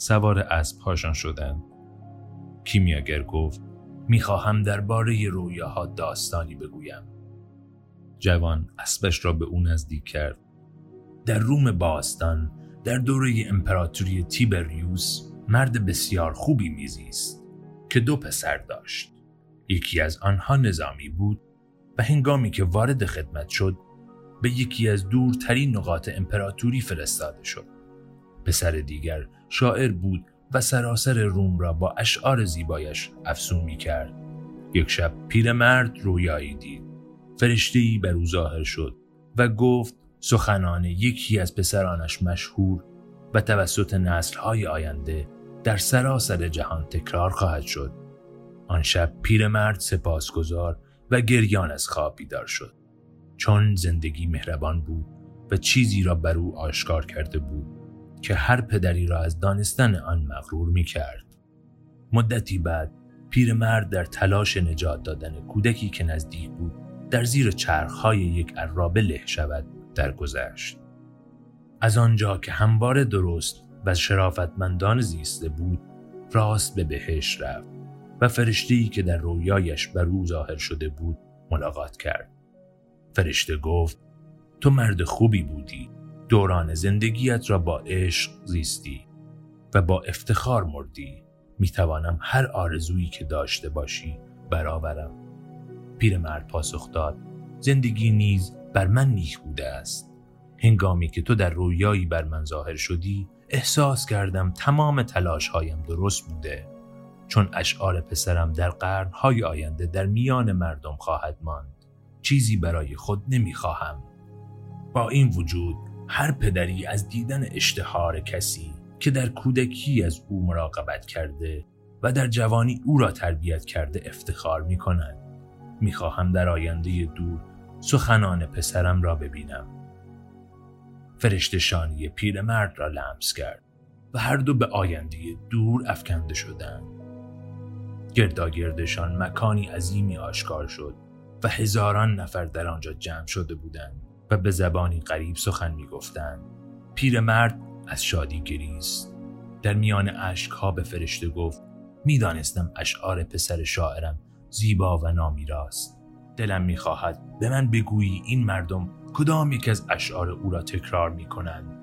سوار اسبهاشان شدند. کیمیاگر گفت می‌خواهم درباره رویاها داستانی بگویم. جوان اسبش را به او نزدیک کرد. در روم باستان در دوره امپراتوری تیبریوس مرد بسیار خوبی میزیست که دو پسر داشت. یکی از آنها نظامی بود و هنگامی که وارد خدمت شد به یکی از دورترین نقاط امپراتوری فرستاده شد. پسر دیگر شاعر بود و سراسر روم را با اشعار زیبایش افسون می کرد. یک شب پیرمرد رویایی دید. فرشتهای بر او ظاهر شد و گفت سخنان یکی از پسرانش مشهور و توسط نسلهای آینده در سراسر جهان تکرار خواهد شد. آن شب پیرمرد سپاسگزار و گریان از خواب بیدار شد. چون زندگی مهربان بود و چیزی را بر او آشکار کرده بود که هر پدری را از دانستن آن مغرور می کرد. مدتی بعد پیرمرد در تلاش نجات دادن کودکی که نزدیک بود در زیر چرخهای یک عرابه له شود درگذشت. از آنجا که هموار درست و شرافتمندان زیسته بود راست به بهش رفت و فرشته‌ای که در رویایش بر او ظاهر شده بود ملاقات کرد. فرشته گفت تو مرد خوبی بودی دوران زندگیت را با عشق زیستی و با افتخار مردی. می توانم هر آرزویی که داشته باشی برآورم. پیرمرد پاسخ داد زندگی نیز بر من نیک بوده است. هنگامی که تو در رویایی بر من ظاهر شدی احساس کردم تمام تلاش هایم درست بوده. چون اشعار پسرم در قرنهای آینده در میان مردم خواهد ماند چیزی برای خود نمی‌خواهم. با این وجود هر پدری از دیدن اشتهار کسی که در کودکی از او مراقبت کرده و در جوانی او را تربیت کرده افتخار می کند. می خواهم در آینده دور سخنان پسرم را ببینم. فرشت شانی پیرمرد را لمس کرد و هر دو به آینده دور افکنده شدند. گرداگردشان مکانی عظیمی آشکار شد و هزاران نفر در آنجا جمع شده بودند. و به زبانی غریب سخن می‌گفتند. پیرمرد از شادی گریست. در میان اشکها به فرشته گفت می‌دانستم اشعار پسر شاعرم زیبا و نامیراست دلم می‌خواهد به من بگویی این مردم کدام یک از اشعار او را تکرار می‌کنند.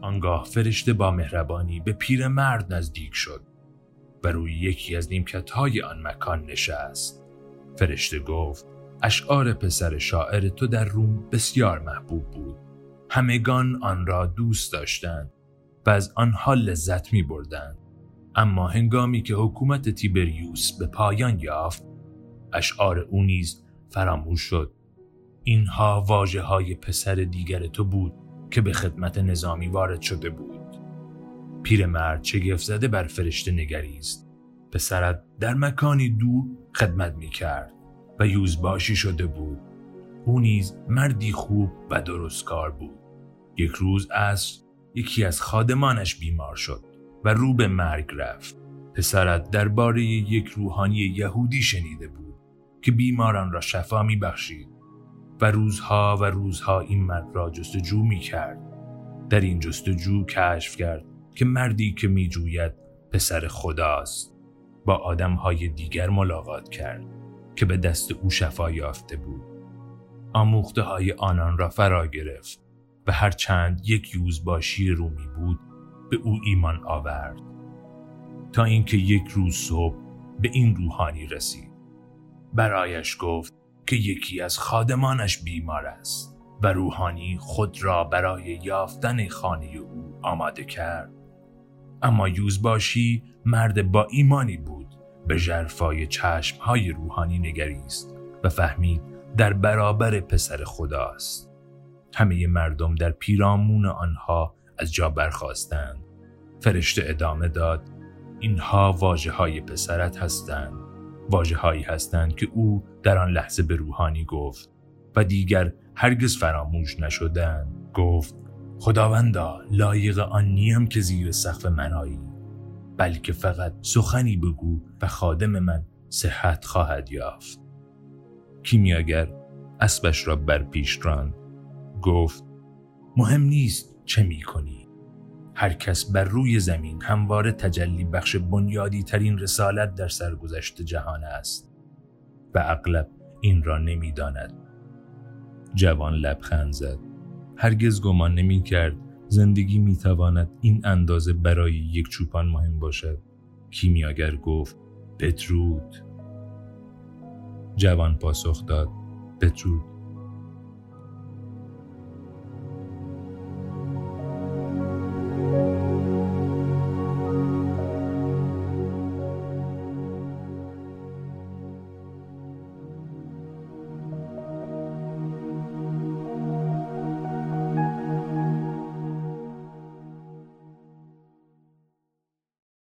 آنگاه فرشته با مهربانی به پیرمرد نزدیک شد و روی یکی از نیمکتهای آن مکان نشست. فرشته گفت اشعار پسر شاعر تو در روم بسیار محبوب بود. همگان آن را دوست داشتند و از آنها لذت می بردند. اما هنگامی که حکومت تیبریوس به پایان یافت اشعار او نیز فراموش شد. اینها واجه های پسر دیگر تو بود که به خدمت نظامی وارد شده بود. پیرمرد چگفت زده بر فرشته نگریست. پسرت در مکانی دور خدمت می کرد یوزباشی شده بود. او نیز مردی خوب و درستکار بود. یک روز از یکی از خادمانش بیمار شد و رو به مرگ رفت. پسرت درباره یک روحانی یهودی شنیده بود که بیماران را شفا می بخشید و روزها و روزها این مرد را جستجو می کرد در این جستجو کشف کرد که مردی که می جوید پسر خداست. با آدمهای دیگر ملاقات کرد. که به دست او شفا یافته بود. آموخته های آنان را فرا گرفت و هر چند یک یوزباشی رومی بود به او ایمان آورد. تا اینکه یک روز صبح به این روحانی رسید. برایش گفت که یکی از خادمانش بیمار است و روحانی خود را برای یافتن خانه او آماده کرد. اما یوزباشی مرد با ایمانی بود. به جرفای چشمهای روحانی نگریست و فهمید در برابر پسر خداست. همه مردم در پیرامون آنها از جا برخواستند فرشته ادامه داد اینها واجه های پسرت هستند. واجه هایی هستند که او در آن لحظه به روحانی گفت و دیگر هرگز فراموش نشدند. گفت خداوندا لایق آن نیم که زیر سقف منایی بلکه فقط سخنی بگو و خادم من صحت خواهد یافت کیمیاگر اسبش را بر پیش راند گفت مهم نیست چه می کنی هر کس بر روی زمین همواره تجلی بخش بنیادی ترین رسالت در سرگذشت جهان است و اغلب این را نمی‌داند. جوان لبخند زد. هرگز گمان نمی کرد زندگی می تواند این اندازه برای یک چوپان مهم باشد. کیمیاگر گفت پترود. جوان پاسخ داد پترود